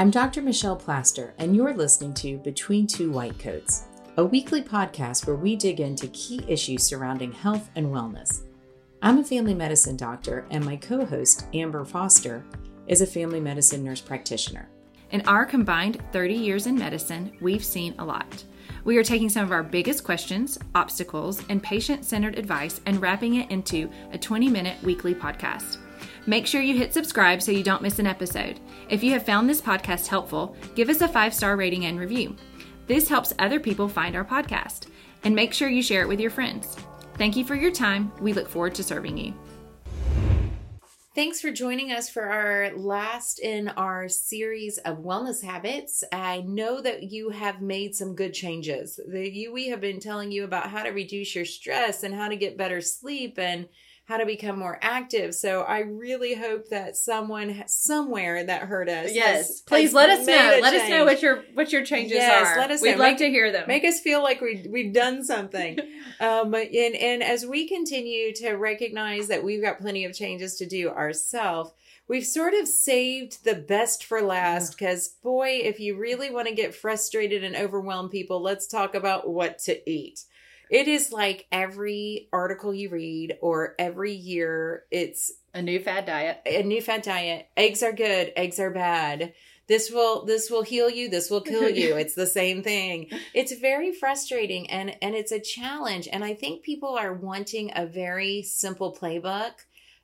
I'm Dr. Michelle Plaster, and you're listening to Between Two White Coats, a weekly podcast where we dig into key issues surrounding health and wellness. I'm a family medicine doctor, and my co host, Amber Foster, is a family medicine nurse practitioner. In our combined 30 years in medicine, we've seen a lot. We are taking some of our biggest questions, obstacles, and patient centered advice and wrapping it into a 20 minute weekly podcast. Make sure you hit subscribe so you don't miss an episode. If you have found this podcast helpful, give us a five star rating and review. This helps other people find our podcast. And make sure you share it with your friends. Thank you for your time. We look forward to serving you. Thanks for joining us for our last in our series of wellness habits. I know that you have made some good changes. The, you, we have been telling you about how to reduce your stress and how to get better sleep and how to become more active. So I really hope that someone somewhere that heard us. Yes, has, please has let us know. Let change. us know what your what your changes yes, are. Let us know. We'd know. love make, to hear them. Make us feel like we we've done something. um, and and as we continue to recognize that we've got plenty of changes to do ourselves. We've sort of saved the best for last because, boy, if you really want to get frustrated and overwhelm people, let's talk about what to eat. It is like every article you read or every year, it's a new fad diet. a new fad diet. Eggs are good, eggs are bad. This will this will heal you, this will kill you. It's the same thing. It's very frustrating and and it's a challenge and I think people are wanting a very simple playbook.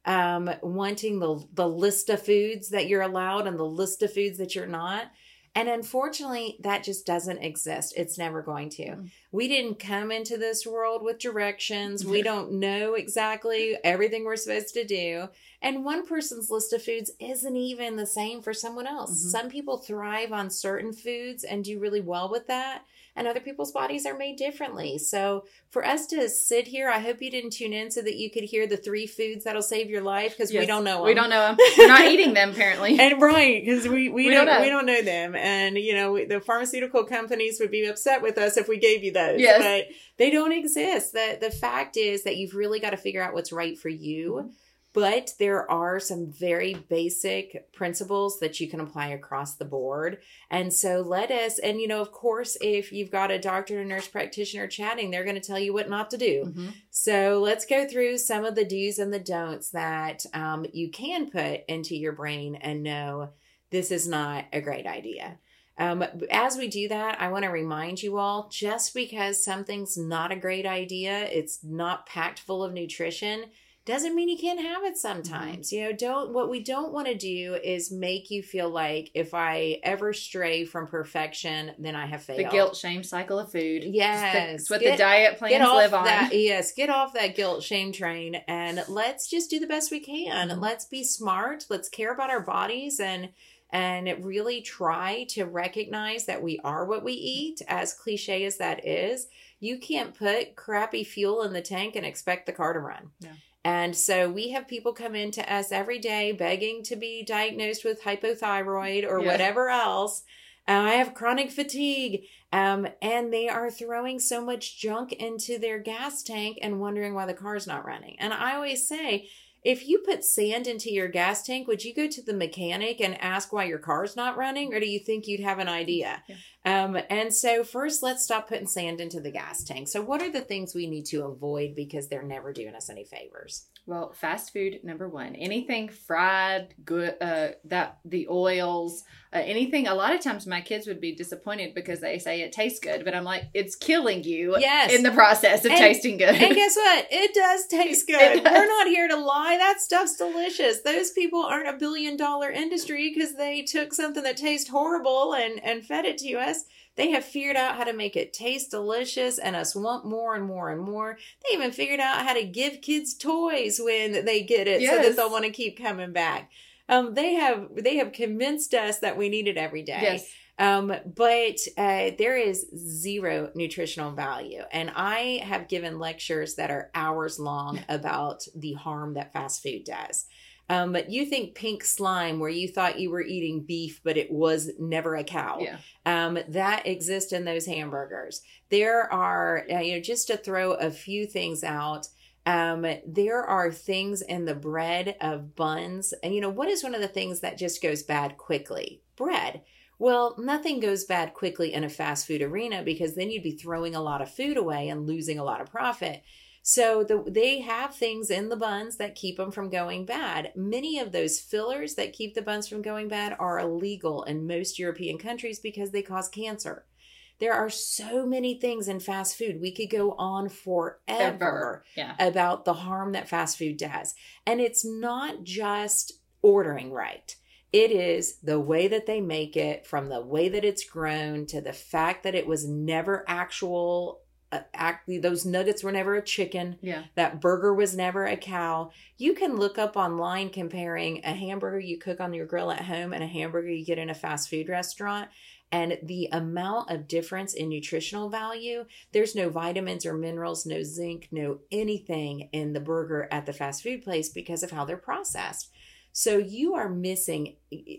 Um wanting the the list of foods that you're allowed and the list of foods that you're not. And unfortunately, that just doesn't exist. It's never going to. We didn't come into this world with directions. We don't know exactly everything we're supposed to do. And one person's list of foods isn't even the same for someone else. Mhm. Some people thrive on certain foods and do really well with that. And other people's bodies are made differently. So, for us to sit here, I hope you didn't tune in so that you could hear the three foods that'll save your life because we don't know them. We don't know them. We're not eating them apparently. And right, because we, we, We don't, don't know. we don't know them, and you know the pharmaceutical companies would be upset with us if we gave you those. Yes. but they don't exist. the The fact is that you've really got to figure out what's right for you. Mm-hmm. But there are some very basic principles that you can apply across the board. And so let us, and you know, of course, if you've got a doctor and nurse practitioner chatting, they're going to tell you what not to do. Mhm. So let's go through some of the do's and the don'ts that um, you can put into your brain and know this is not a great idea. Um, as we do that, I want to remind you all just because something's not a great idea, it's not packed full of nutrition, doesn't mean you can't have it sometimes. You know, don't what we don't want to do is make you feel like if I ever stray from perfection, then I have failed. The guilt shame cycle of food. Yes. It's what Get- the diet plans get off live on. that yes get off that guilt shame train and let's just do the best we can let's be smart let's care about our bodies and and really try to recognize that we are what we eat as cliche as that is you can't put crappy fuel in the tank and expect the car to run Yeah. and so we have people come in to us every day begging to be diagnosed with hypothyroid or Yeah. whatever else uh, I have chronic fatigue. Um, and they are throwing so much junk into their gas tank and wondering why the car's not running. And I always say, if you put sand into your gas tank, would you go to the mechanic and ask why your car's not running, or do you think you'd have an idea? Um, and so, first, let's stop putting sand into the gas tank. So, what are the things we need to avoid because they're never doing us any favors? Well, fast food number one. Anything fried, good, uh, that the oils, uh, anything. A lot of times, my kids would be disappointed because they say it tastes good, but I'm like, it's killing you. Yes. in the process of And- tasting good. And guess what? It does taste good. Does. We're not here to lie. That stuff's delicious. Those people aren't a billion dollar industry because they took something that tastes horrible and, and fed it to us. They have figured out how to make it taste delicious and us want more and more and more. They even figured out how to give kids toys when they get it so that they'll want to keep coming back. Um, they have they have convinced us that we need it every day. yes. Um, but uh, there is zero nutritional value. And I have given lectures that are hours long about the harm that fast food does. Um, but you think pink slime where you thought you were eating beef, but it was never a cow. Yeah. Um, that exists in those hamburgers. There are, uh, you know, just to throw a few things out. Um, there are things in the bread of buns. And, you know, what is one of the things that just goes bad quickly? Bread. Well, nothing goes bad quickly in a fast food arena because then you'd be throwing a lot of food away and losing a lot of profit. So the, they have things in the buns that keep them from going bad. Many of those fillers that keep the buns from going bad are illegal in most European countries because they cause cancer. There are so many things in fast food. We could go on forever Yeah. about the harm that fast food does. And it's not just ordering right. It is the way that they make it, from the way that it's grown to the fact that it was never actual. Uh, act, those nuggets were never a chicken. Yeah. That burger was never a cow. You can look up online comparing a hamburger you cook on your grill at home and a hamburger you get in a fast food restaurant. And the amount of difference in nutritional value, there's no vitamins or minerals, no zinc, no anything in the burger at the fast food place because of how they're processed. So you are missing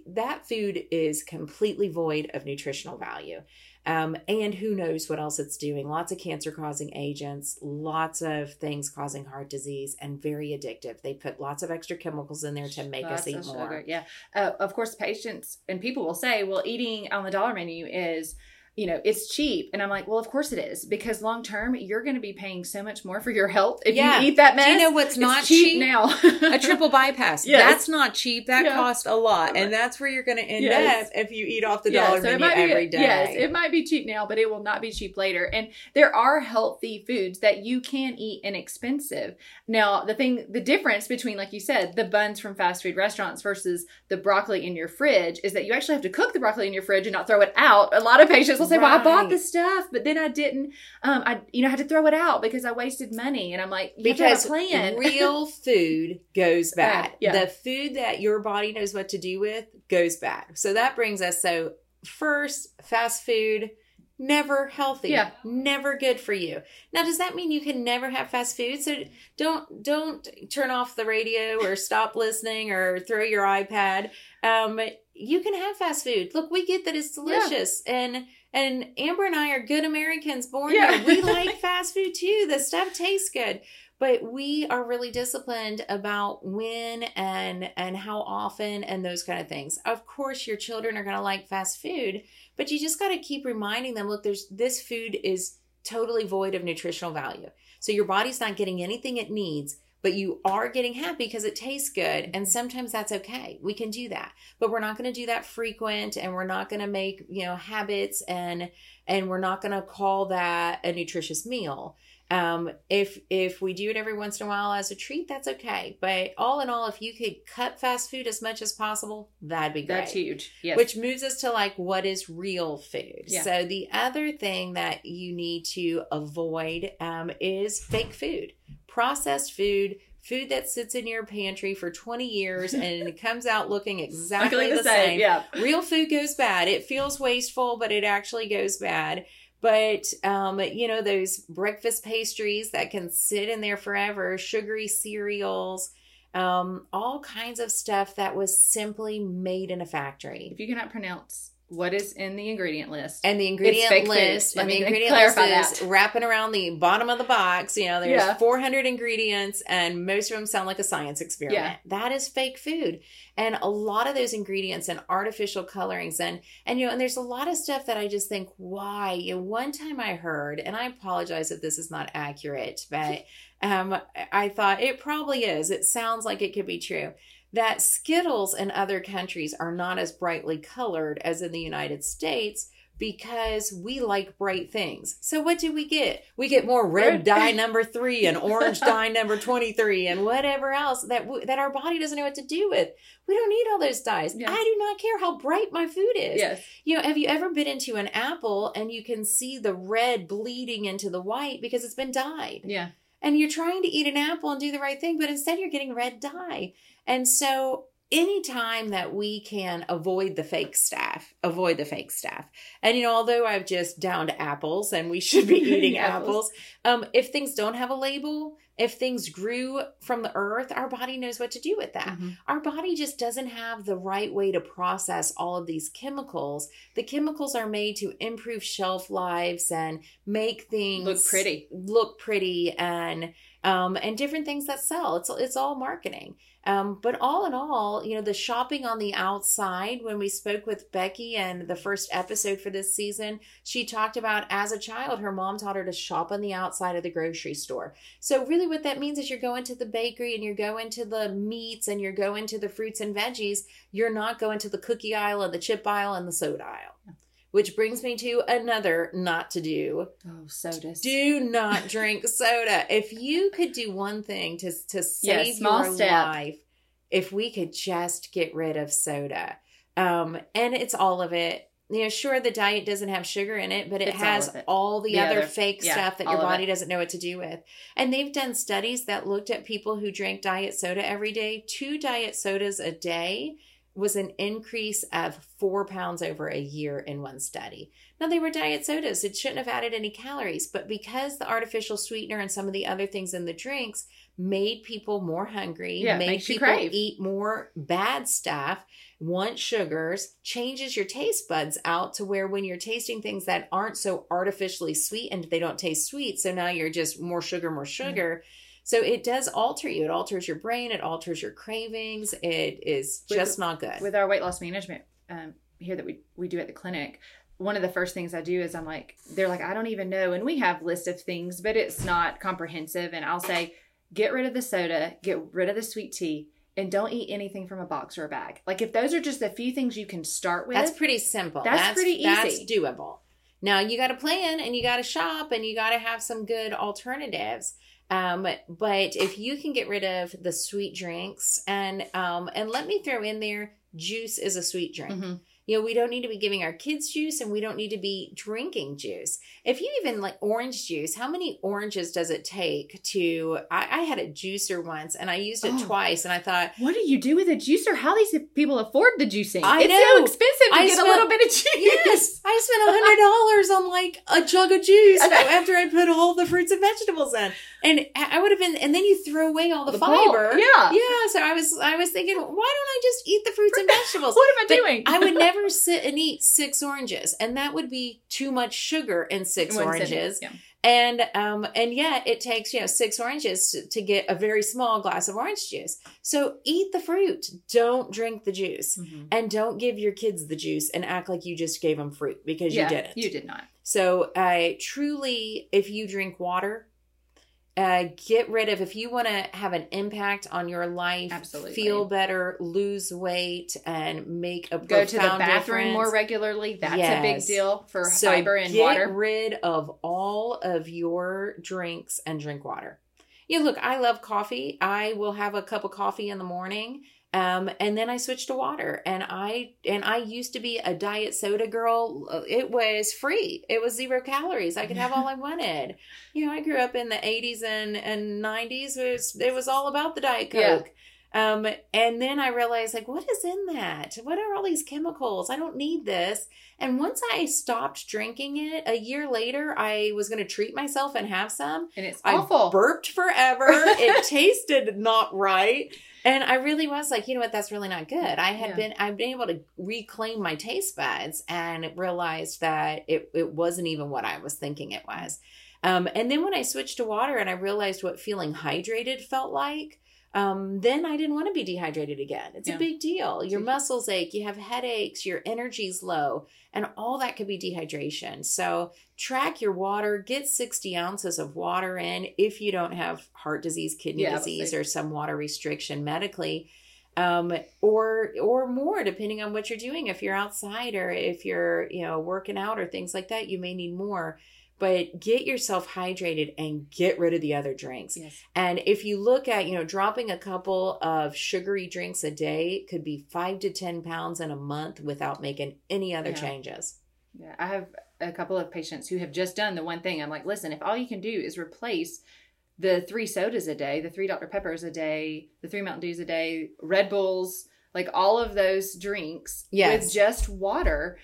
that food is completely void of nutritional value. Um, and who knows what else it's doing? Lots of cancer causing agents, lots of things causing heart disease, and very addictive. They put lots of extra chemicals in there to make Lots us eat more. Yeah. Uh, of course, patients and people will say, well, eating on the dollar menu is, you know, it's cheap. And I'm like, well, of course it is. Because long term, you're going to be paying so much more for your health if Yeah. you eat that mess. Do you know what's not cheap, cheap? now? a triple bypass. Yes. That's not cheap. That Yeah. costs a lot. And that's where you're going to end Yes. up if you eat off the dollar so menu be- every day. Yes, it might be cheap now, but it will not be cheap later. And there are healthy foods that you can eat inexpensive. Now, the thing, the difference between, like you said, the buns from fast food restaurants versus the broccoli in your fridge is that you actually have to cook the broccoli in your fridge and not throw it out. A lot of patients say, "Well, I bought the stuff, but then I didn't. Um, I you know had to throw it out because I wasted money." And I'm like, you have to have because plan. real food goes bad. Bad, yeah. The food that your body knows what to do with goes bad. So that brings us so first fast food never healthy. Yeah. Never good for you. Now does that mean you can never have fast food? So don't don't turn off the radio or stop listening or throw your iPad. Um you can have fast food. Look, we get that it's delicious and and Amber and I are good Americans born Yeah. here. We like fast food too. The stuff tastes good but we are really disciplined about when and and how often and those kind of things of course your children are going to like fast food but you just got to keep reminding them look there's this food is totally void of nutritional value so your body's not getting anything it needs but you are getting happy because it tastes good and sometimes that's okay we can do that but we're not going to do that frequent and we're not going to make you know habits and and we're not going to call that a nutritious meal um, if if we do it every once in a while as a treat, that's okay. But all in all, if you could cut fast food as much as possible, that'd be great. That's huge. Yes. Which moves us to like what is real food. Yeah. So the other thing that you need to avoid um, is fake food, processed food. Food that sits in your pantry for 20 years and it comes out looking exactly the, same. Yeah. Real food goes bad. It feels wasteful, but it actually goes bad. But um, you know those breakfast pastries that can sit in there forever, sugary cereals, um, all kinds of stuff that was simply made in a factory. If you cannot pronounce what is in the ingredient list, And the ingredient list, and the ingredient list is that. wrapping around the bottom of the box. You know, there's Yeah. 400 ingredients, and most of them sound like a science experiment. Yeah. That is fake food, and a lot of those ingredients and artificial colorings, and and you know, and there's a lot of stuff that I just think, why? You know, one time I heard, and I apologize if this is not accurate, but um, I thought it probably is. It sounds like it could be true that Skittles in other countries are not as brightly colored as in the United States because we like bright things. So what do we get? We get more red dye number 3 and orange dye number 23 and whatever else that w- that our body doesn't know what to do with. We don't need all those dyes. Yeah. I do not care how bright my food is. yes, You know, have you ever been into an apple and you can see the red bleeding into the white because it's been dyed? yeah, and you're trying to eat an apple and do the right thing, but instead you're getting red dye. And so anytime that we can avoid the fake stuff, avoid the fake stuff. And you know, although I've just downed apples and we should be eating Apples. um, if things don't have a label, if things grew from the earth, our body knows what to do with that Mhm. our body just doesn't have the right way to process all of these chemicals. The chemicals are made to improve shelf lives and make things look pretty. look pretty and um and different things that sell. It's it's all marketing. Um, but all in all, you know, the shopping on the outside, when we spoke with Becky and the first episode for this season, she talked about as a child, her mom taught her to shop on the outside of the grocery store. So, really, what that means is you're going to the bakery and you're going to the meats and you're going to the fruits and veggies. You're not going to the cookie aisle and the chip aisle and the soda aisle. Which brings me to another not to do. Oh, sodas. Do not drink soda. If you could do one thing to to save small your step. life, if we could just get rid of soda, um, and it's all of it. You know, sure, the diet doesn't have sugar in it, but it It's has of it. all the, The other, other- fake yeah, stuff that your body it. doesn't know what to do with. And they've done studies that looked at people who drank diet soda every day. Two diet sodas a day was an increase of four pounds over a year in one study. Now, they were diet sodas. It shouldn't have added any calories, but because the artificial sweetener and some of the other things in the drinks made people more hungry, Yeah, made people eat more bad stuff, want sugars, changes your taste buds out to where when you're tasting things that aren't so artificially sweetened, they don't taste sweet. So now you're just more sugar, more sugar. So it does alter you. It alters your brain. It alters your cravings. It is With just not good. with our weight loss management um, here that we, we do at the clinic one of the first things i do is i'm like they're like i don't even know and we have lists of things but it's not comprehensive and i'll say get rid of the soda get rid of the sweet tea and don't eat anything from a box or a bag like if those are just a few things you can start with That's pretty simple. That's pretty easy. That's doable. Now you got to plan and you got to shop and you got to have some good alternatives. Um, but if you can get rid of the sweet drinks and um, and let me throw in there, juice is a sweet drink. Mhm. You know, we don't need to be giving our kids juice and we don't need to be drinking juice. If you even like orange juice, how many oranges does it take to? I, I had a juicer once and I used it Oh. twice and I thought, what do you do with a juicer how these people afford the juicing I it's know. so expensive to I get spent- a little bit of juice Yes, I spent a hundred dollars on like a jug of juice after I put all the fruits and vegetables in, and I would have been. And then you throw away all the, The pulp, fiber. yeah. yeah. So I was, I was thinking, why don't I just eat the fruits and vegetables? what am i But doing I would never sit and eat six oranges, and that would be too much sugar in six One oranges. yeah. And um and yet it takes you know six oranges to, to get a very small glass of orange juice. So eat the fruit. Don't drink the juice. Mhm. And don't give your kids the juice and act like you just gave them fruit because yeah you didn't. you did not So, uh, truly, if you drink water, uh, get rid of, if you want to have an impact on your life, Absolutely. feel better, lose weight, and make a go to the bathroom difference. more regularly. That's a big deal for So fiber and water. So get rid of all of your drinks and drink water. Yeah, look, I love coffee. I will have a cup of coffee in the morning. Um, and then I switched to water and I and I used to be a diet soda girl. Uh, It was free. It was zero calories. I could have all I wanted. You know, I grew up in the 80s and, and 90s. It was, it was all about the Diet Yeah. Um, and then I realized, like, what is in that? What are all these chemicals? I don't need this. And once I stopped drinking it, a year later, I was going to treat myself and have some. and it's I awful. burped forever. it tasted not right. And I really was like, you know what, that's really not good. I had Yeah. been I've been able to reclaim my taste buds and realized that it, it wasn't even what I was thinking it was. Um, and then when I switched to water and I realized what feeling hydrated felt like, um, then I didn't want to be dehydrated again. It's Yeah. a big deal. Your muscles ache, you have headaches, your energy's low, and all that could be dehydration. So track your water, get 60 ounces of water in if you don't have heart disease, kidney Yeah, disease, or some water restriction medically. Um, or or more depending on what you're doing. If you're outside or if you're, you know, working out or things like that, you may need more. But get yourself hydrated and get rid of the other drinks. yes. And if you look at, you know, dropping a couple of sugary drinks a day could be five to 10 pounds in a month without making any other Yeah. changes. Yeah, I have a couple of patients who have just done the one thing. I'm like, listen, if all you can do is replace the three sodas a day, the three Dr. Peppers a day, the three Mountain Dews a day, Red Bulls, like all of those drinks Yes. with just water,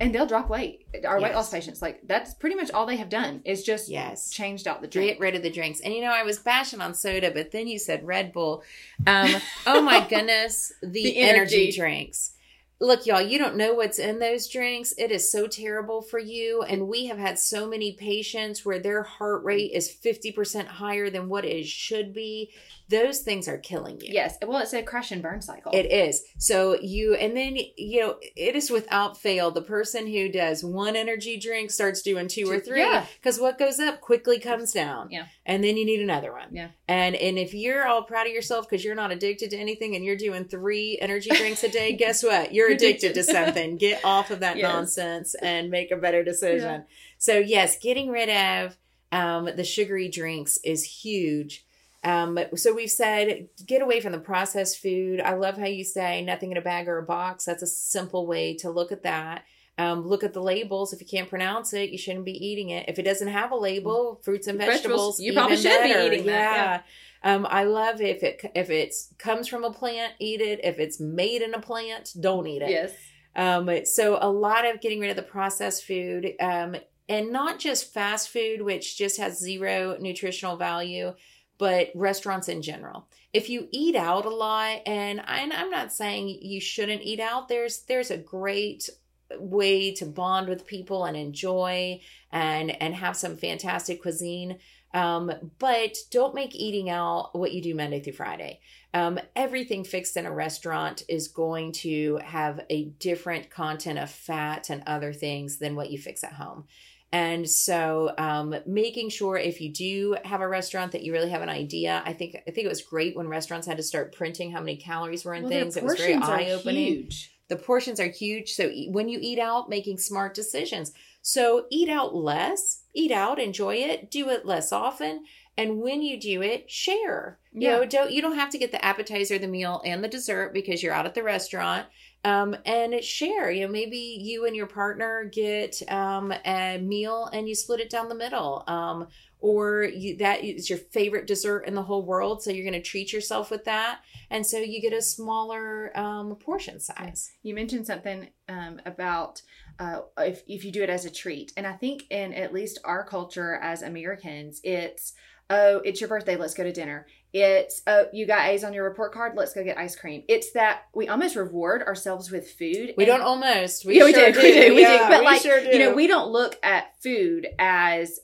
and they'll drop weight. Our weight loss patients, like that's pretty much all they have done is just Yes. changed out the drink. Get rid of the drinks. And you know, I was bashing on soda, but then you said Red Bull. Um, oh my goodness, the, The energy. energy. drinks. look y'all you don't know what's in those drinks it is so terrible for you and we have had so many patients where their heart rate is 50% higher than what it should be those things are killing you Yes. Well, it's a crash and burn cycle. it is so you and then you know it is without fail the person who does one energy drink starts doing two or three yeah. because what goes up quickly comes down Yeah. and then you need another one Yeah. and and if you're all proud of yourself because you're not addicted to anything and you're doing three energy drinks a day guess what you're addicted to something get off of that Yes. nonsense and make a better decision so yes getting rid of um, the sugary drinks is huge um, so we've said get away from the processed food. I love how you say nothing in a bag or a box. That's a simple way to look at that. Um, look at the labels. If you can't pronounce it, you shouldn't be eating it. If it doesn't have a label, fruits and Vegetables, vegetables, you probably should be better. eating that, Yeah. Um, I love if it if it comes from a plant, eat it. If it's made in a plant, don't eat it. Yes. Um, so a lot of getting rid of the processed food, um, and not just fast food, which just has zero nutritional value, but restaurants in general. If you eat out a lot, and, I'm not saying you shouldn't eat out, there's there's a great way to bond with people and enjoy and and have some fantastic cuisine. Um, but don't make eating out what you do Monday through Friday. Um, everything fixed in a restaurant is going to have a different content of fat and other things than what you fix at home. And so, um, making sure if you do have a restaurant that you really have an idea. I think I think it was great when restaurants had to start printing how many calories were in Well, things. It was very portions are eye opening huge. the portions are huge so when you eat out making smart decisions so eat out less eat out enjoy it do it less often and when you do it share you Yeah. know don't you don't have to get the appetizer the meal and the dessert because you're out at the restaurant um, and share you know maybe you and your partner get um, a meal and you split it down the middle um, or you, that is your favorite dessert in the whole world so you're going to treat yourself with that and so you get a smaller um, portion size You mentioned something um, about uh, if, if you do it as a treat. And I think in at least our culture as Americans, it's, oh, it's your birthday, let's go to dinner. It's, oh, you got A's on your report card, let's go get ice cream. It's that we almost reward ourselves with food. We don't almost. We yeah, we sure do, we do, we Yeah, do. But we like, sure do. you know, we don't look at food as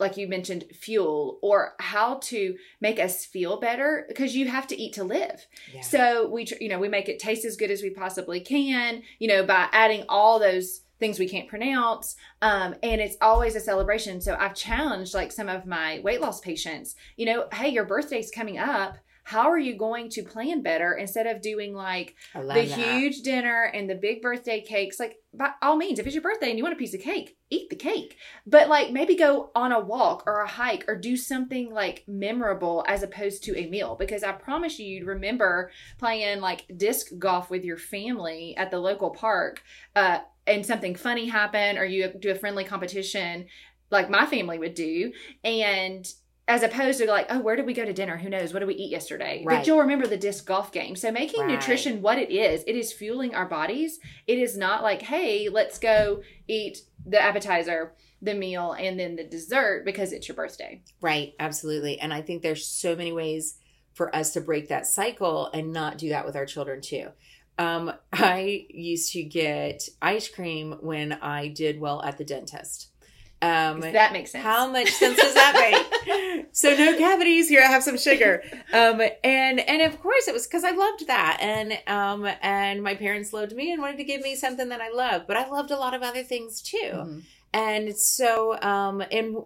like you mentioned fuel or how to make us feel better because you have to eat to live. Yeah. So we, tr- you know, we make it taste as good as we possibly can, you know, by adding all those things we can't pronounce. Um, and it's always a celebration. So I've challenged like some of my weight loss patients, you know, hey, your birthday's coming up. How are you going to plan better instead of doing like the that. huge dinner and the big birthday cakes? Like, by all means, if it's your birthday and you want a piece of cake, eat the cake. But like, maybe go on a walk or a hike or do something like memorable as opposed to a meal. Because I promise you, you'd remember playing like disc golf with your family at the local park, uh, and something funny happen, or you do a friendly competition like my family would do, and as opposed to like, oh, where did we go to dinner? Who knows? What did we eat yesterday? Right. But you'll remember the disc golf game. So making Right. nutrition what it is, it is fueling our bodies. It is not like, hey, let's go eat the appetizer, the meal, and then the dessert because it's your birthday. Right, absolutely. And I think there's so many ways for us to break that cycle and not do that with our children too. Um, I used to get ice cream when I did well at the dentist. Um, Does that makes sense. How much sense does that make? so no cavities. Here I have some sugar. Um, and and of course it was because I loved that, and um, and my parents loved me and wanted to give me something that I loved. But I loved a lot of other things too. Mhm. And so, um, and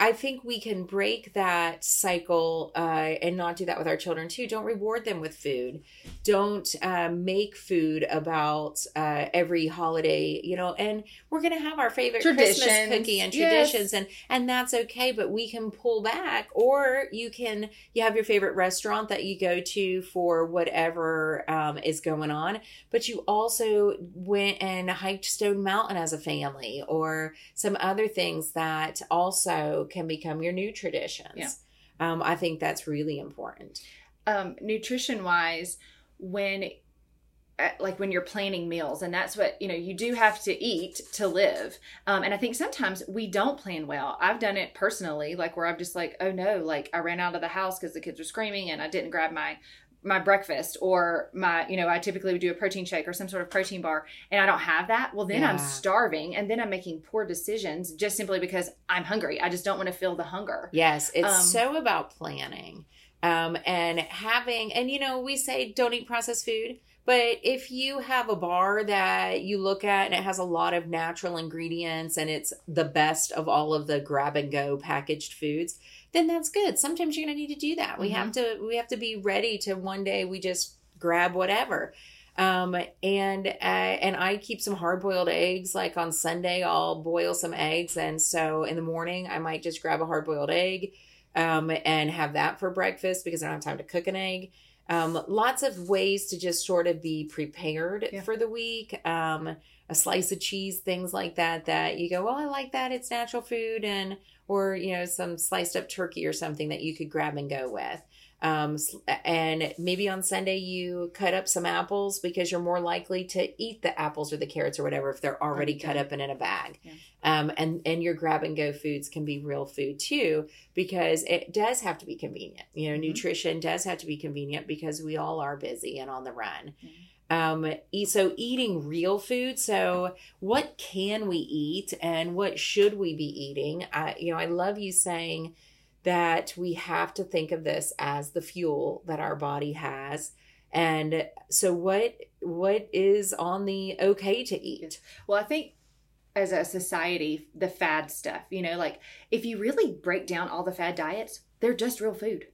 I think we can break that cycle uh, and not do that with our children too. Don't reward them with food. Don't uh, make food about uh, every holiday, you know. And we're gonna have our favorite Christmas cookie and Yes. traditions, and and that's okay. But we can pull back, or you can you have your favorite restaurant that you go to for whatever um, is going on. But you also went and hiked Stone Mountain as a family, or some other things that also can become your new traditions. Yeah. Um, I think that's really important. um, nutrition wise when uh, like when you're planning meals and that's what you know you do have to eat to live um, and i think sometimes we don't plan well i've done it personally like where i'm just like oh no like i ran out of the house because the kids were screaming and i didn't grab my my breakfast or my you know i typically would do a protein shake or some sort of protein bar and i don't have that well then Yeah. i'm starving and then i'm making poor decisions just simply because i'm hungry. I just don't want to feel the hunger. Yes, it's Um, so about planning um, and having, and you know, we say don't eat processed food, but if you have a bar that you look at and it has a lot of natural ingredients and it's the best of all of the grab and go packaged foods, then that's good. Sometimes you're going to need to do that. We have to, we have to be ready to one day we just grab whatever. Um, and, uh, and I keep some hard boiled eggs. Like on Sunday, I'll boil some eggs. And so in the morning, I might just grab a hard boiled egg, um, and have that for breakfast because I don't have time to cook an egg. Um, lots of ways to just sort of be prepared Yeah. for the week. Um, a slice of cheese, things like that, that you go, well, I like that. It's natural food and, or, you know, some sliced up turkey or something that you could grab and go with. Um, and maybe on Sunday you cut up some apples because you're more likely to eat the apples or the carrots or whatever if they're already cut up and in a bag. Yeah. Um, and and your grab and go foods can be real food too because it does have to be convenient. You know, Mhm. nutrition does have to be convenient because we all are busy and on the run. Mhm. Um, so eating real food. So what can we eat and what should we be eating? I, you know, I love you saying that we have to think of this as the fuel that our body has. And so what what is on the okay to eat? Well, I think as a society, the fad stuff, you know, like if you really break down all the fad diets, they're just real food.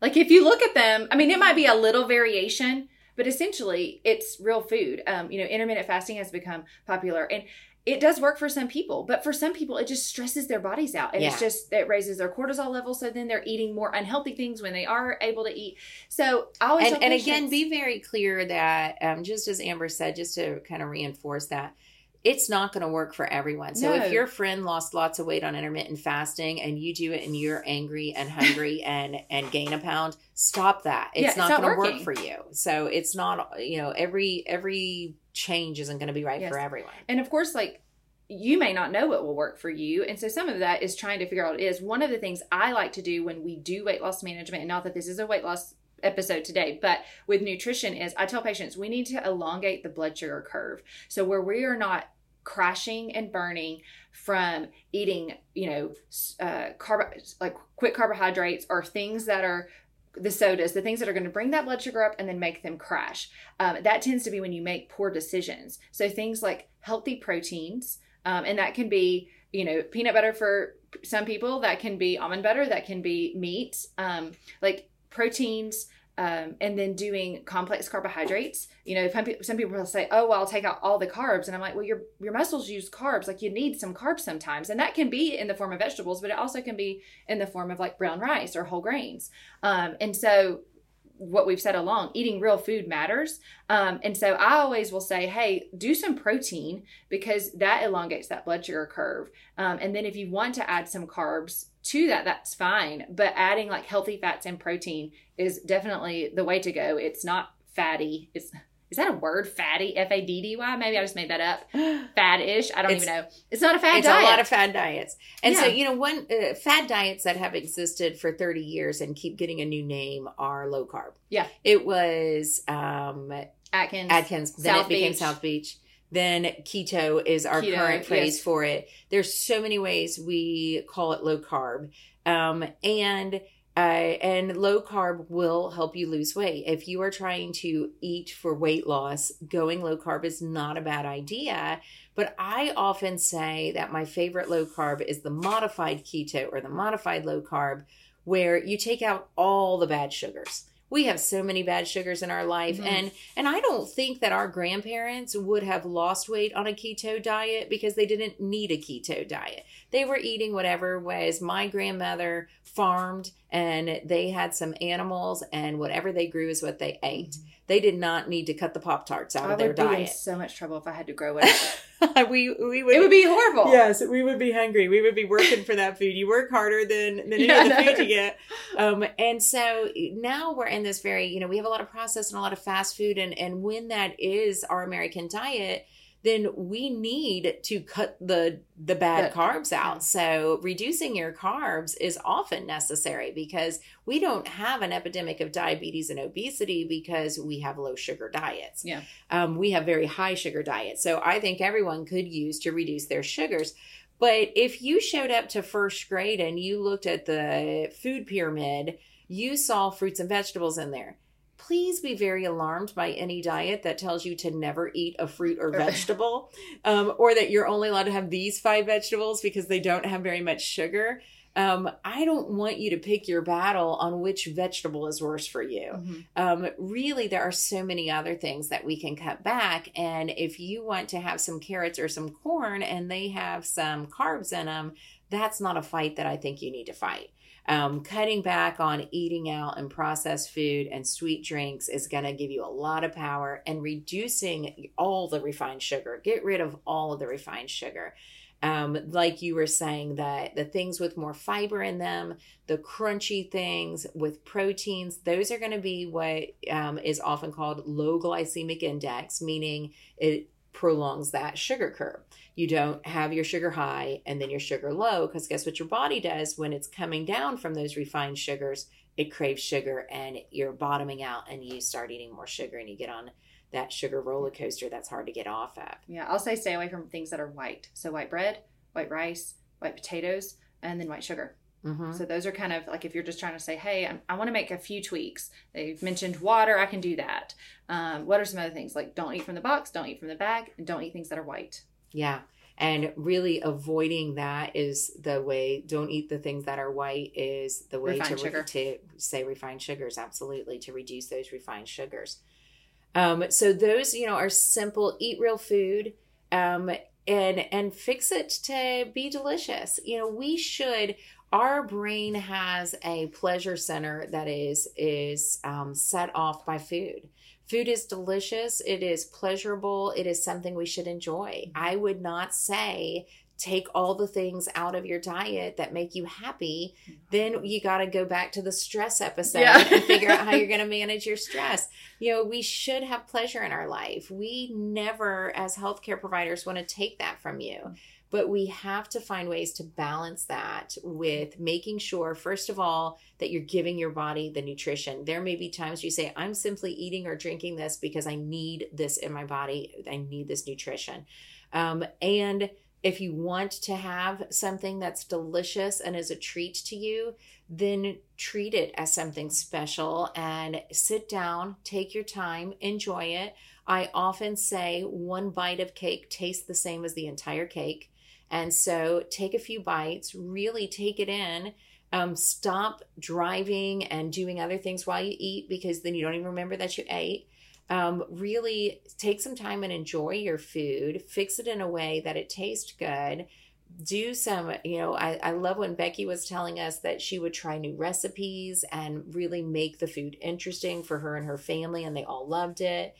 Like if you look at them, I mean, it might be a little variation, but essentially it's real food. Um, you know, intermittent fasting has become popular and it does work for some people, but for some people, it just stresses their bodies out and Yeah. it's just, it raises their cortisol levels. So then they're eating more unhealthy things when they are able to eat. So I always and, and again be very clear that um, just as amber said just to kind of reinforce that it's not going to work for everyone so No. if your friend lost lots of weight on intermittent fasting and you do it and you're angry and hungry and and gain a pound stop that it's Yeah, it's not, not going to work for you so it's not you know every every change isn't going to be right Yes. for everyone And of course, like you may not know what will work for you. And so some of that is trying to figure out is. One of the things I like to do when we do weight loss management, and not that this is a weight loss episode today, but with nutrition is I tell patients we need to elongate the blood sugar curve. So where we are not crashing and burning from eating, you know, uh, carb like quick carbohydrates or things that are the sodas, the things that are going to bring that blood sugar up and then make them crash. Um, that tends to be when you make poor decisions. So things like healthy proteins, um, and that can be, you know, peanut butter for some people, that can be almond butter, that can be meat, um, like proteins. Um, and then doing complex carbohydrates. You know, some, people will say, "Oh, well, I'll take out all the carbs," and I'm like, "Well, your your muscles use carbs. Like you need some carbs sometimes, and that can be in the form of vegetables, but it also can be in the form of like brown rice or whole grains." Um, and so, what we've said along, eating real food matters. Um, and so, I always will say, "Hey, do some protein because that elongates that blood sugar curve." Um, and then, if you want to add some carbs to that, that's fine. But adding like healthy fats and protein is definitely the way to go. It's not faddy. It's is that a word? Faddy, F A D D Y. Maybe I just made that up. Fad-ish. I don't It's- even know. It's not a fad it's diet. a lot of fad diets and so you know one uh, fad diets that have existed for 30 years and keep getting a new name are low carb Yeah. it was um Atkins. Atkins. Then South it became Beach. South Beach. Then keto is our Keto, current phrase yes. for it. There's so many ways we call it low carb, um, and uh, and low carb will help you lose weight if you are trying to eat for weight loss. Going low carb is not a bad idea. But I often say that my favorite low carb is the modified keto or the modified low carb, where you take out all the bad sugars. We have so many bad sugars in our life, Mhm. and and I don't think that our grandparents would have lost weight on a keto diet because they didn't need a keto diet. They were eating whatever was my grandmother farmed and they had some animals and whatever they grew is what they ate. They did not need to cut the pop tarts out. I of their would be in diet. so much trouble if I had to grow it. we we would it would be horrible. Yes, we would be hungry. We would be working for that food. You work harder than than any Yeah, of the food you get. Um, and so now we're in this very, you know, we have a lot of processed and a lot of fast food, and and when that is our American diet, then we need to cut the the bad carbs out. So reducing your carbs is often necessary because we don't have an epidemic of diabetes and obesity because we have low sugar diets. Yeah. Um, we have very high sugar diets. So I think everyone could use to reduce their sugars. But if you showed up to first grade and you looked at the food pyramid, you saw fruits and vegetables in there. Please be very alarmed by any diet that tells you to never eat a fruit or vegetable, um, or that you're only allowed to have these five vegetables because they don't have very much sugar. Um, I don't want you to pick your battle on which vegetable is worse for you Mhm. um, really there are so many other things that we can cut back and if you want to have some carrots or some corn and they have some carbs in them that's not a fight that i think you need to fight um, cutting back on eating out and processed food and sweet drinks is going to give you a lot of power and reducing all the refined sugar. Get rid of all of the refined sugar. Um, like you were saying that the things with more fiber in them the crunchy things with proteins those are going to be what um, is often called low glycemic index meaning it prolongs that sugar curve you don't have your sugar high and then your sugar low because guess what your body does when it's coming down from those refined sugars it craves sugar and you're bottoming out and you start eating more sugar and you get on that sugar roller coaster that's hard to get off of Yeah, I'll say stay away from things that are white. So white bread, white rice, white potatoes, and then white sugar. hmm So those are kind of like if you're just trying to say, hey, I'm, I want to make a few tweaks. They've mentioned water, I can do that. Um, what are some other things? Like don't eat from the box, don't eat from the bag, and don't eat things that are white. Yeah. And really avoiding that is the way. Don't eat the things that are white is the way Refined to, to say refined sugars. Absolutely. To reduce those refined sugars. Um, so those, you know, are simple, eat real food. Um, and and fix it to be delicious. You know, we should our brain has a pleasure center that is is um, set off by food. Food is delicious. It is pleasurable. It is something we should enjoy. Mm-hmm. I would not say take all the things out of your diet that make you happy. Mm-hmm. Then you got to go back to the stress episode Yeah. and figure out how you're going to manage your stress. You know, we should have pleasure in our life. We never, as healthcare providers, want to take that from you. Mm-hmm. But we have to find ways to balance that with making sure, first of all, that you're giving your body the nutrition. There may be times you say, I'm simply eating or drinking this because I need this in my body. I need this nutrition. Um, and if you want to have something that's delicious and is a treat to you, then treat it as something special and sit down, take your time, enjoy it. I often say one bite of cake tastes the same as the entire cake. And so take a few bites, really take it in. Um, stop driving and doing other things while you eat because then you don't even remember that you ate. Um, really take some time and enjoy your food. Fix it in a way that it tastes good. Do some, you know, I, I love when Becky was telling us that she would try new recipes and really make the food interesting for her and her family, and they all loved it.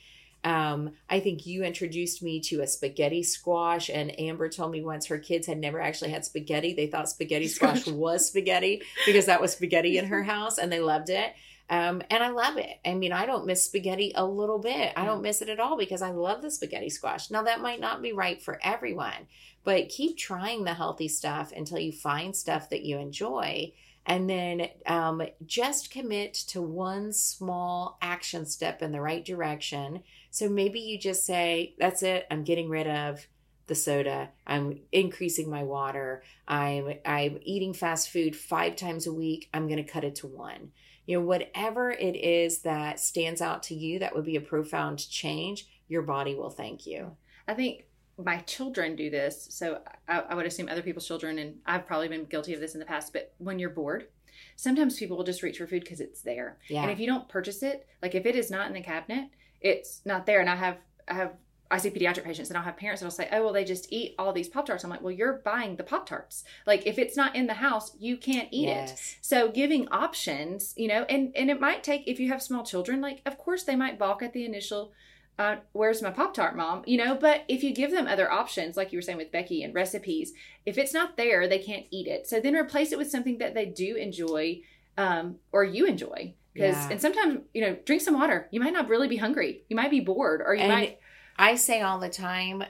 Um, I think you introduced me to a spaghetti squash, and Amber told me once her kids had never actually had spaghetti. They thought spaghetti squash was spaghetti because that was spaghetti in her house, and they loved it. Um, and I love it. I mean, I don't miss spaghetti a little bit. I don't miss it at all because I love the spaghetti squash. Now, that might not be right for everyone, but keep trying the healthy stuff until you find stuff that you enjoy. And then um, just commit to one small action step in the right direction. So maybe you just say, That's it, I'm getting rid of the soda. I'm increasing my water. I'm I'm eating fast food 5 times a week. I'm going to cut it to 1. You know, whatever it is that stands out to you that would be a profound change, your body will thank you. I think my children do this, so I, I would assume other people's children, and I've probably been guilty of this in the past. But when you're bored, sometimes people will just reach for food because it's there, Yeah. and if you don't purchase it, like if it is not in the cabinet, it's not there. And I have, I have, I see pediatric patients, and I'll have parents that'll say, "Oh, well, they just eat all these pop tarts." I'm like, "Well, you're buying the pop tarts. Like if it's not in the house, you can't eat it." So giving options, you know, and and it might take if you have small children, like of course they might balk at the initial uh, where's my Pop Tart, mom? You know, but if you give them other options, like you were saying with Becky and recipes, if it's not there, they can't eat it. So then replace it with something that they do enjoy um, or you enjoy. Because Yeah. and sometimes you know, drink some water. You might not really be hungry. You might be bored, or you And might I say all the time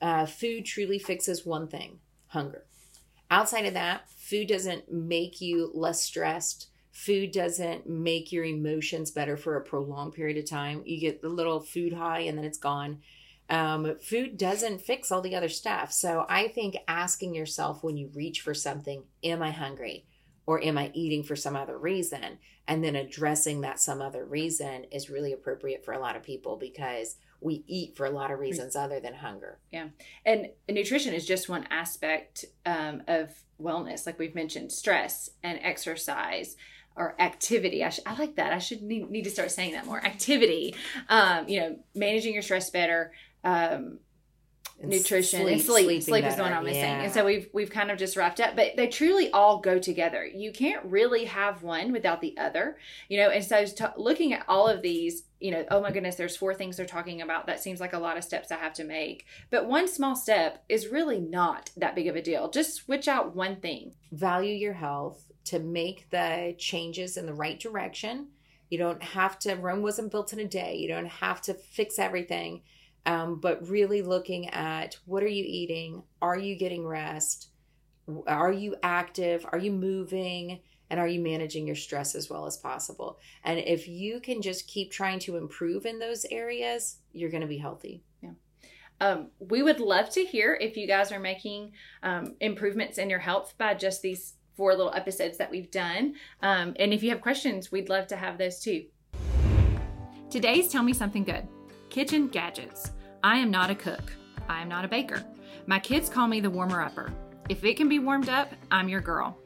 uh, food truly fixes one thing hunger. Outside of that, food doesn't make you less stressed. Food doesn't make your emotions better for a prolonged period of time. You get the little food high and then it's gone. Um, food doesn't fix all the other stuff. So I think asking yourself when you reach for something, am I hungry? Or am I eating for some other reason? And then addressing that some other reason is really appropriate for a lot of people because we eat for a lot of reasons other than hunger. Yeah. And nutrition is just one aspect um, of wellness, like we've mentioned stress and exercise or activity. I, sh- I like that. I should need, need to start saying that more. Activity, um, you know, managing your stress better. Um, nutrition sleep, and sleep. Sleep is the one I'm missing. Yeah. And so we've we've kind of just wrapped up, but they truly all go together. You can't really have one without the other, you know. And so t- looking at all of these, you know, oh my goodness, there's four things they're talking about. That seems like a lot of steps I have to make. But one small step is really not that big of a deal. Just switch out one thing. Value your health to make the changes in the right direction. You don't have to. Rome wasn't built in a day. You don't have to fix everything um, but really looking at what are you eating? Are you getting rest? Are you active? Are you moving? And are you managing your stress as well as possible? And if you can just keep trying to improve in those areas, you're going to be healthy. Yeah. Um, we would love to hear if you guys are making um, improvements in your health by just these four little episodes that we've done. Um, and if you have questions, we'd love to have those too. Today's Tell Me Something Good. Kitchen gadgets. I am not a cook. I am not a baker. My kids call me the warmer upper. If it can be warmed up, I'm your girl.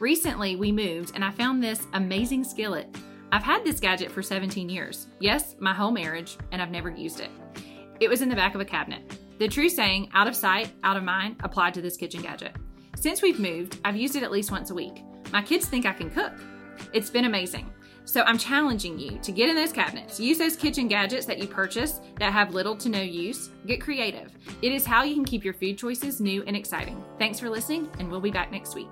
Recently, we moved and I found this amazing skillet. I've had this gadget for 17 years. Yes, my whole marriage, and I've never used it. It was in the back of a cabinet. The true saying, out of sight, out of mind, applied to this kitchen gadget. Since we've moved, I've used it at least once a week. My kids think I can cook. It's been amazing. So I'm challenging you to get in those cabinets, use those kitchen gadgets that you purchase that have little to no use. Get creative. It is how you can keep your food choices new and exciting. Thanks for listening, and we'll be back next week.